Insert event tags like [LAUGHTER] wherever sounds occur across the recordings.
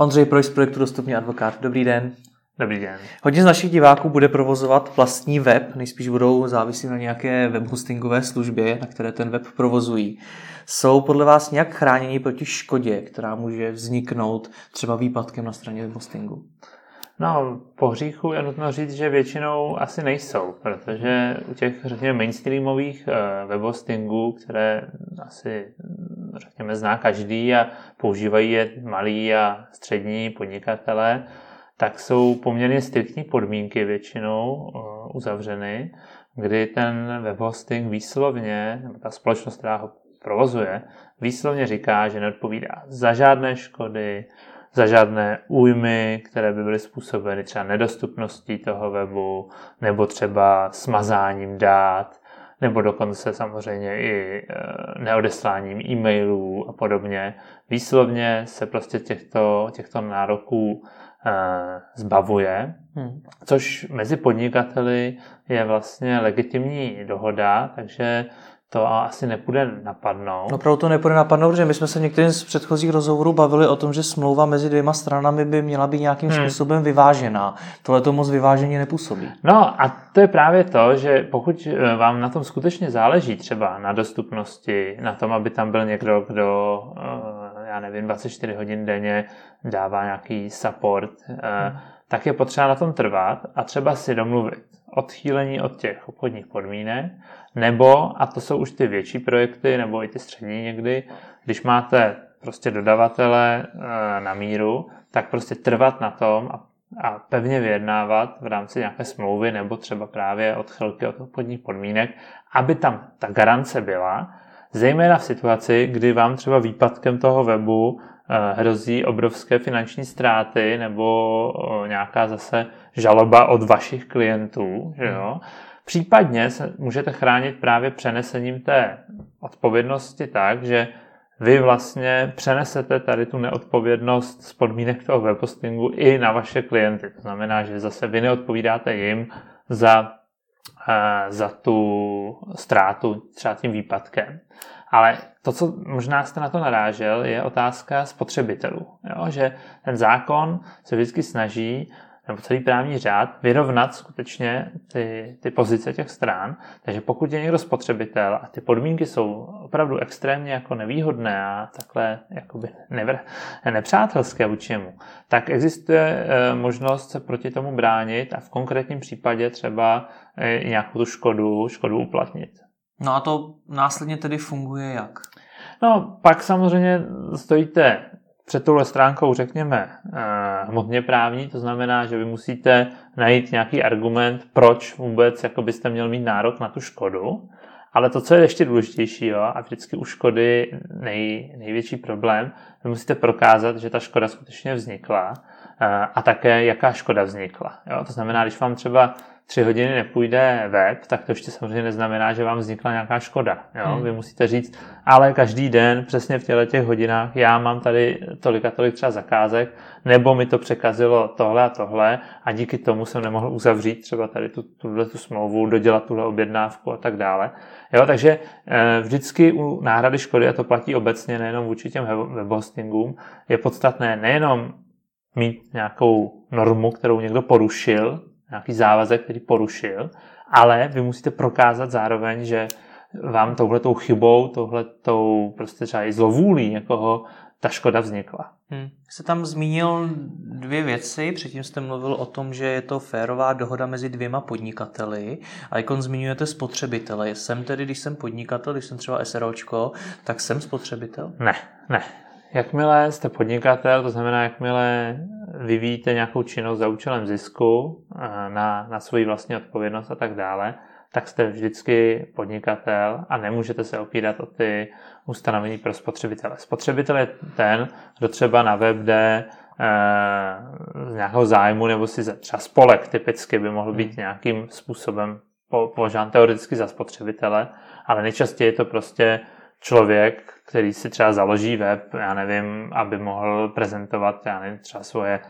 Ondřej Projs z projektu Dostupný advokát. Dobrý den. Dobrý den. Hodně z našich diváků bude provozovat vlastní web, nejspíš budou závislí na nějaké webhostingové službě, na které ten web provozují. Jsou podle vás nějak chráněni proti škodě, která může vzniknout třeba výpadkem na straně webhostingu? No, po hříchu je nutno říct, že většinou asi nejsou, protože u těch, řekněme, mainstreamových eh, webhostingů, které asi, řekněme, zná každý a používají je malí a střední podnikatelé, tak jsou poměrně striktní podmínky většinou eh, uzavřeny, kdy ten webhosting výslovně, nebo ta společnost, která ho provozuje, výslovně říká, že neodpovídá za žádné škody, za žádné újmy, které by byly způsobeny třeba nedostupností toho webu, nebo třeba smazáním dát, nebo dokonce samozřejmě i e, neodesláním e-mailů a podobně. Výslovně se prostě těchto, těchto nároků e, zbavuje, hmm. což mezi podnikateli je vlastně legitimní dohoda, takže to asi nepůjde napadnout. No opravdu to nepůjde napadnout, že my jsme se v některým z předchozích rozhovorů bavili o tom, že smlouva mezi dvěma stranami by měla být nějakým hmm. způsobem vyvážená. Tohle to moc vyváženě nepůsobí. No a to je právě to, že pokud eh, vám na tom skutečně záleží, třeba na dostupnosti, na tom, aby tam byl někdo, kdo, eh, já nevím, 24 hodin denně dává nějaký support, eh, hmm. tak je potřeba na tom trvat a třeba si domluvit odchýlení od těch obchodních podmínek, nebo, a to jsou už ty větší projekty, nebo i ty střední někdy, když máte prostě dodavatele eh, na míru, tak prostě trvat na tom a, a pevně vyjednávat v rámci nějaké smlouvy nebo třeba právě odchylky od obchodních podmínek, aby tam ta garance byla, zejména v situaci, kdy vám třeba výpadkem toho webu hrozí obrovské finanční ztráty nebo eh, nějaká zase žaloba od vašich klientů, že jo? Případně se můžete chránit právě přenesením té odpovědnosti tak, že vy vlastně přenesete tady tu neodpovědnost z podmínek toho webhostingu i na vaše klienty. To znamená, že zase vy neodpovídáte jim za, eh, za tu ztrátu třeba tím výpadkem. Ale to, co možná jste na to narážel, je otázka spotřebitelů. Jo? Že ten zákon se vždycky snaží nebo celý právní řád vyrovnat skutečně ty, ty pozice těch stran. Takže pokud je někdo spotřebitel a ty podmínky jsou opravdu extrémně jako nevýhodné a takhle jakoby nevr, nepřátelské vůči němu, tak existuje e, možnost se proti tomu bránit a v konkrétním případě třeba e, nějakou tu škodu, škodu uplatnit. No a to následně tedy funguje jak? No, pak samozřejmě stojíte před touhle stránkou, řekněme, eh, hmotně právní, to znamená, že vy musíte najít nějaký argument, proč vůbec jako byste měl mít nárok na tu škodu. Ale to, co je ještě důležitější, jo, a vždycky u škody nej, největší problém, vy musíte prokázat, že ta škoda skutečně vznikla eh, a také jaká škoda vznikla. Jo. To znamená, když vám třeba tři hodiny nepůjde web, tak to ještě samozřejmě neznamená, že vám vznikla nějaká škoda. Jo? Hmm. Vy musíte říct, ale každý den přesně v těchto těch hodinách já mám tady tolik a tolik třeba zakázek, nebo mi to překazilo tohle a tohle a díky tomu jsem nemohl uzavřít třeba tady tu, tuhle tu smlouvu, dodělat tuhle objednávku a tak dále. Jo, takže e, vždycky u náhrady škody, a to platí obecně nejenom vůči těm webhostingům, je podstatné nejenom mít nějakou normu, kterou někdo porušil, nějaký závazek, který porušil, ale vy musíte prokázat zároveň, že vám touhletou chybou, touhletou prostě třeba i zlovůlí někoho ta škoda vznikla. Hmm. Jste tam zmínil dvě věci. Předtím jste mluvil o tom, že je to férová dohoda mezi dvěma podnikateli a jak zmiňujete spotřebitele. Jsem tedy, když jsem podnikatel, když jsem třeba SROčko, tak jsem spotřebitel? Ne, ne. Jakmile jste podnikatel, to znamená, jakmile vyvíjíte nějakou činnost za účelem zisku eh, na, na svoji vlastní odpovědnost a tak dále, tak jste vždycky podnikatel a nemůžete se opírat o ty ustanovení pro spotřebitele. Spotřebitel je ten, kdo třeba na web jde e, z nějakého zájmu nebo si třeba spolek typicky by mohl být nějakým způsobem považován teoreticky za spotřebitele, ale nejčastěji je to prostě člověk, který si třeba založí web, já nevím, aby mohl prezentovat, já nevím, třeba svoje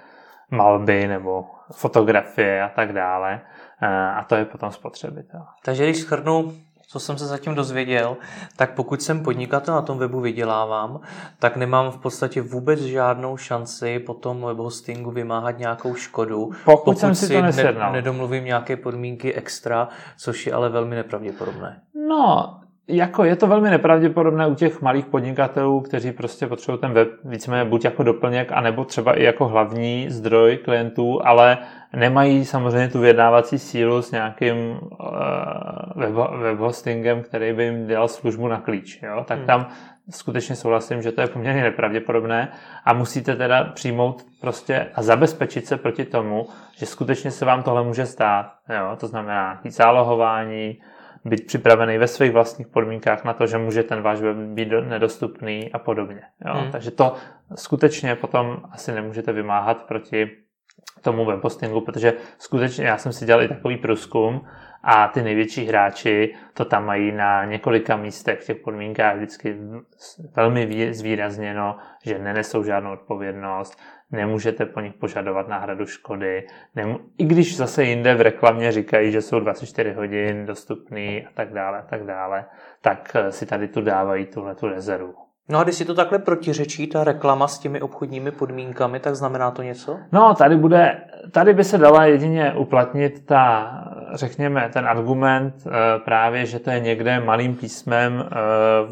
malby nebo fotografie a tak dále. Eh, a to je potom spotřebitel. Takže když shrnu, co jsem se zatím dozvěděl, tak pokud jsem podnikatel na tom webu vydělávám, tak nemám v podstatě vůbec žádnou šanci po tom web hostingu vymáhat nějakou škodu. Pokud, pokud jsem si, si to ne, nedomluvím nějaké podmínky extra, což je ale velmi nepravděpodobné. No, jako je to velmi nepravděpodobné u těch malých podnikatelů, kteří prostě potřebují ten web víceméně buď jako doplněk, anebo třeba i jako hlavní zdroj klientů, ale nemají samozřejmě tu vyjednávací sílu s nějakým uh, web, hostingem, který by jim dělal službu na klíč. Jo? Tak hmm. tam skutečně souhlasím, že to je poměrně nepravděpodobné a musíte teda přijmout prostě a zabezpečit se proti tomu, že skutečně se vám tohle může stát. Jo? To znamená zálohování, být připravený ve svých vlastních podmínkách na to, že může ten váš web být nedostupný a podobně. Jo? Hmm. Takže to skutečně potom asi nemůžete vymáhat proti tomu webhostingu, protože skutečně já jsem si dělal i takový průzkum a ty největší hráči to tam mají na několika místech v těch podmínkách vždycky velmi zvýrazněno, že nenesou žádnou odpovědnost, nemůžete po nich požadovat náhradu škody, nemu- i když zase jinde v reklamě říkají, že jsou 24 hodin dostupný a tak dále, a tak dále, tak eh, si tady tu dávají tuhle tu rezervu. No a když si to takhle protiřečí, ta reklama s těmi obchodními podmínkami, tak znamená to něco? No, tady, bude, tady by se dala jedině uplatnit ta, řekněme, ten argument eh, právě, že to je někde malým písmem eh,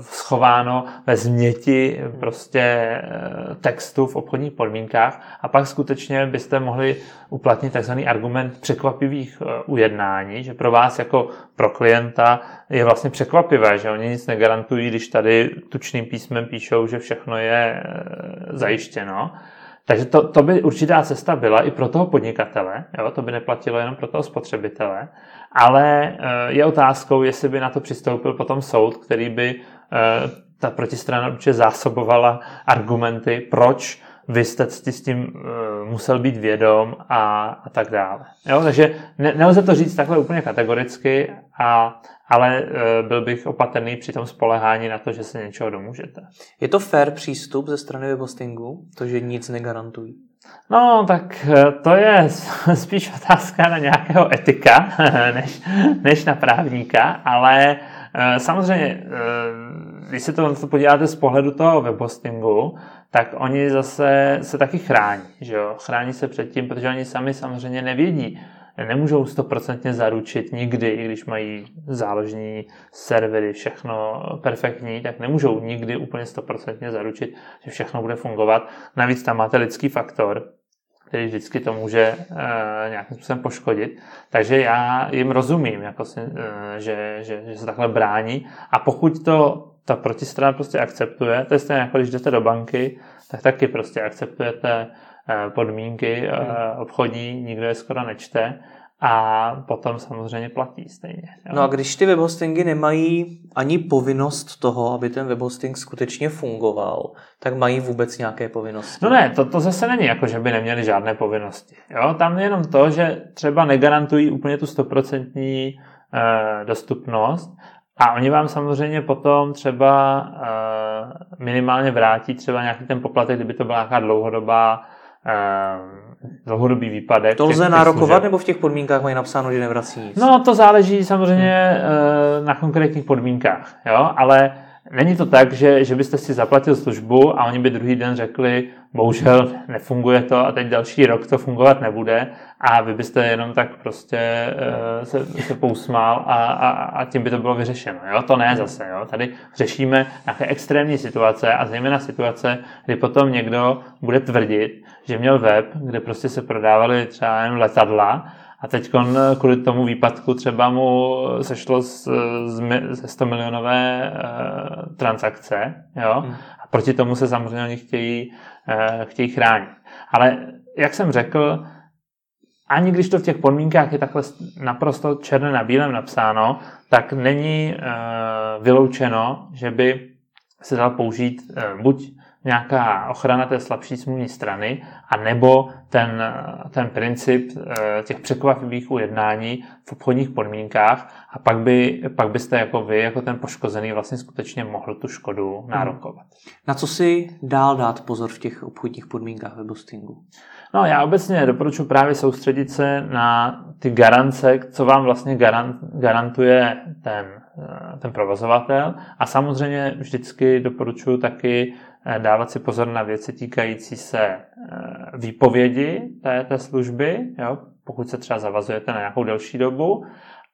schováno ve změti prostě eh, textu v obchodních podmínkách a pak skutečně byste mohli uplatnit takzvaný argument překvapivých ujednání, že pro vás jako pro klienta je vlastně překvapivé, že oni nic negarantují, když tady tučným písmem píšou, že všechno je zajištěno. Takže to, to by určitá cesta byla i pro toho podnikatele, jo? to by neplatilo jenom pro toho spotřebitele, ale e, je otázkou, jestli by na to přistoupil potom soud, který by e, ta protistrana určitě zásobovala argumenty, proč vy jste s tím uh, musel být vědom a, a tak dále. Jo? Takže ne, nelze to říct takhle úplně kategoricky, a, ale uh, byl bych opatrný při tom spolehání na to, že se něčeho domůžete. Je to fair přístup ze strany webhostingu, to, že nic negarantují? No, tak eh, to je [LAUGHS] spíš otázka na nějakého etika, [LAUGHS] než, než na právníka, ale samozřejmě, když se to podíváte z pohledu toho webhostingu, tak oni zase se taky chrání, že jo? Chrání se před tím, protože oni sami samozřejmě nevědí, nemůžou stoprocentně zaručit nikdy, i když mají záložní servery, všechno perfektní, tak nemůžou nikdy úplně stoprocentně zaručit, že všechno bude fungovat. Navíc tam máte lidský faktor, který vždycky to může uh, nějakým způsobem poškodit. Takže já jim rozumím, jako si, uh, že, že, že se takhle brání. A pokud to ta protistrana prostě akceptuje. To je stejné, jako když jdete do banky, tak taky prostě akceptujete eh, podmínky hmm. obchodní, nikdo je skoro nečte a potom samozřejmě platí stejně. Jo? No a když ty webhostingy nemají ani povinnost toho, aby ten webhosting skutečně fungoval, tak mají vůbec nějaké povinnosti? No ne, to, to zase není jako, že by neměli žádné povinnosti. Jo? Tam je jenom to, že třeba negarantují úplně tu stoprocentní eh, dostupnost a oni vám samozřejmě potom třeba uh, minimálně vrátí třeba nějaký ten poplatek, kdyby to byla nějaká dlouhodobá uh, dlouhodobý výpadek. To lze nárokovat, nebo v těch podmínkách mají napsáno, že nevrací nic? No, to záleží samozřejmě uh, na konkrétních podmínkách, jo, ale Není to tak, že, že byste si zaplatil službu a oni by druhý den řekli, bohužel nefunguje to a teď další rok to fungovat nebude a vy byste jenom tak prostě uh, se, se pousmál a, a, a tím by to bylo vyřešeno. Jo? To ne zase. Jo? Tady řešíme nějaké extrémní situace a zejména situace, kdy potom někdo bude tvrdit, že měl web, kde prostě se prodávaly třeba letadla a teď kvůli tomu výpadku třeba mu sešlo z, ze 100 milionové uh, transakce, jo? Hmm. A proti tomu se samozřejmě oni chtějí, uh, chtějí chránit. Ale jak jsem řekl, ani když to v těch podmínkách je takhle naprosto černé na bílém napsáno, tak není uh, vyloučeno, že by se dal použít buď nějaká ochrana té slabší smluvní strany, a nebo ten, ten princip eh, těch překvapivých ujednání v obchodních podmínkách a pak, by, pak byste jako vy, jako ten poškozený, vlastně skutečně mohl tu škodu hmm. nárokovat. Na co si dál dát pozor v těch obchodních podmínkách webhostingu? No, já obecně doporučuji právě soustředit se na ty garance, co vám vlastně garantuje ten ten provozovatel. A samozřejmě vždycky doporučuji taky dávat si pozor na věci týkající se výpovědi té, té služby, jo, pokud se třeba zavazujete na nějakou delší dobu,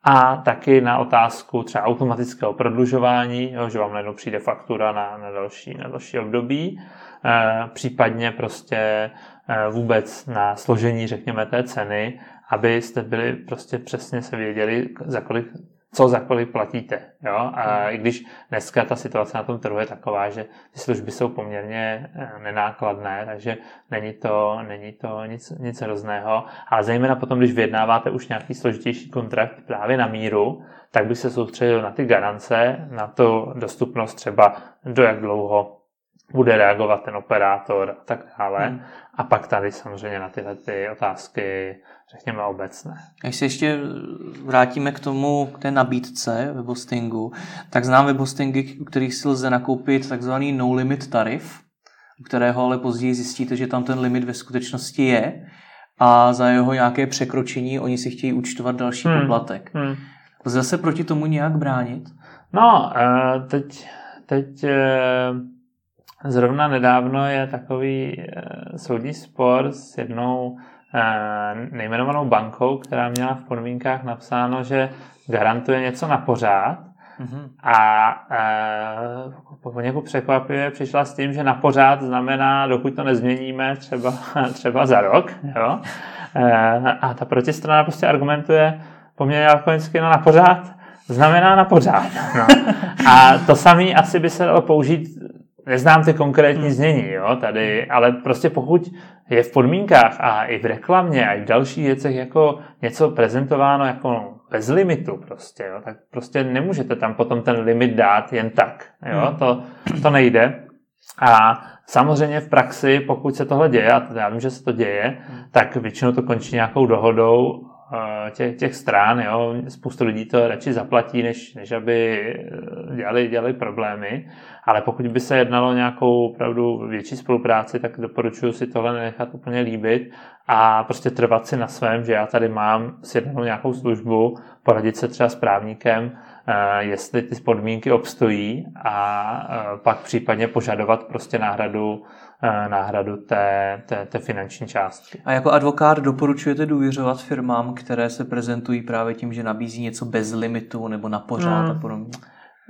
a taky na otázku třeba automatického prodlužování, jo, že vám najednou přijde faktura na, na, další, na další období, e, případně prostě e, vůbec na složení, řekněme, té ceny, abyste byli prostě přesně se věděli, za kolik co za kolik platíte. Jo? A hmm. i když dneska ta situace na tom trhu je taková, že ty služby jsou poměrně eh, nenákladné, takže není to, není to nic, nic hrozného. Ale zejména potom, když vyjednáváte už nějaký složitější kontrakt právě na míru, tak bych se soustředil na ty garance, na to dostupnost třeba do jak dlouho bude reagovat ten operátor a tak dále. Hmm. A pak tady samozřejmě na tyhle ty otázky, řekněme, obecné. Když se ještě vrátíme k tomu, k té nabídce webhostingu, tak znám webhostingy, u kterých si lze nakoupit takzvaný no-limit tarif, u kterého ale později zjistíte, že tam ten limit ve skutečnosti je a za jeho nějaké překročení oni si chtějí účtovat další hmm. poplatek. Hmm. Lze se proti tomu nějak bránit? No, eh, teď, teď eh, Zrovna nedávno je takový e, soudní spor s jednou e, nejmenovanou bankou, která měla v podmínkách napsáno, že garantuje něco na pořád. Mm-hmm. A e, poněkud překvapivě přišla s tím, že na pořád znamená, dokud to nezměníme, třeba, [LAUGHS] třeba za rok. Jo? E, a ta protistrana prostě argumentuje poměrně lakonicky, no na pořád znamená na pořád. No. [LAUGHS] A to samé asi by se dalo použít neznám ty konkrétní hmm. znění, jo, tady, ale prostě pokud je v podmínkách a i v reklamě a i v dalších věcech jako něco prezentováno jako bez limitu prostě, jo, tak prostě nemůžete tam potom ten limit dát jen tak, jo, hmm. to, to nejde. A samozřejmě v praxi, pokud se tohle děje, a já vím, že se to děje, hmm. tak většinou to končí nějakou dohodou eh, těch, těch strán, jo. Spoustu lidí to radši zaplatí, než, než aby eh, dělali, dělali problémy. Ale pokud by se jednalo o nějakou opravdu větší spolupráci, tak doporučuji si tohle nechat úplně líbit a prostě trvat si na svém, že já tady mám sjednanou nějakou službu, poradit se třeba s právníkem, eh, jestli ty podmínky obstojí a eh, pak případně požadovat prostě náhradu eh, náhradu té, té, té finanční částky. A jako advokát doporučujete důvěřovat firmám, které se prezentují právě tím, že nabízí něco bez limitu nebo na pořád hmm. a podobně?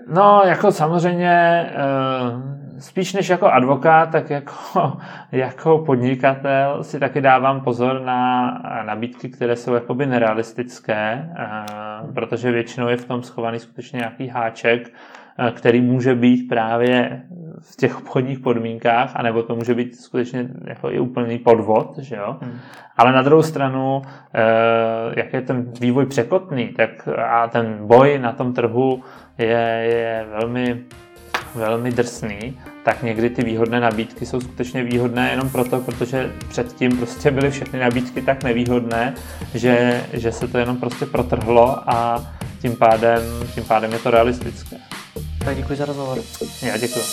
No, jako samozřejmě, eh, spíš než jako advokát, tak jako, [LAUGHS] jako podnikatel si taky dávám pozor na nabídky, které jsou jakoby nerealistické, eh, protože většinou je v tom schovaný skutečně nějaký háček, eh, který může být právě v těch obchodních podmínkách, anebo to může být skutečně jako i úplný podvod, že jo? Hmm. Ale na druhou stranu, jak je ten vývoj překotný, tak a ten boj na tom trhu je, je velmi, velmi drsný, tak někdy ty výhodné nabídky jsou skutečně výhodné jenom proto, protože předtím prostě byly všechny nabídky tak nevýhodné, že, že se to jenom prostě protrhlo a tím pádem, tím pádem je to realistické. Tak děkuji za rozhovor. Já děkuji.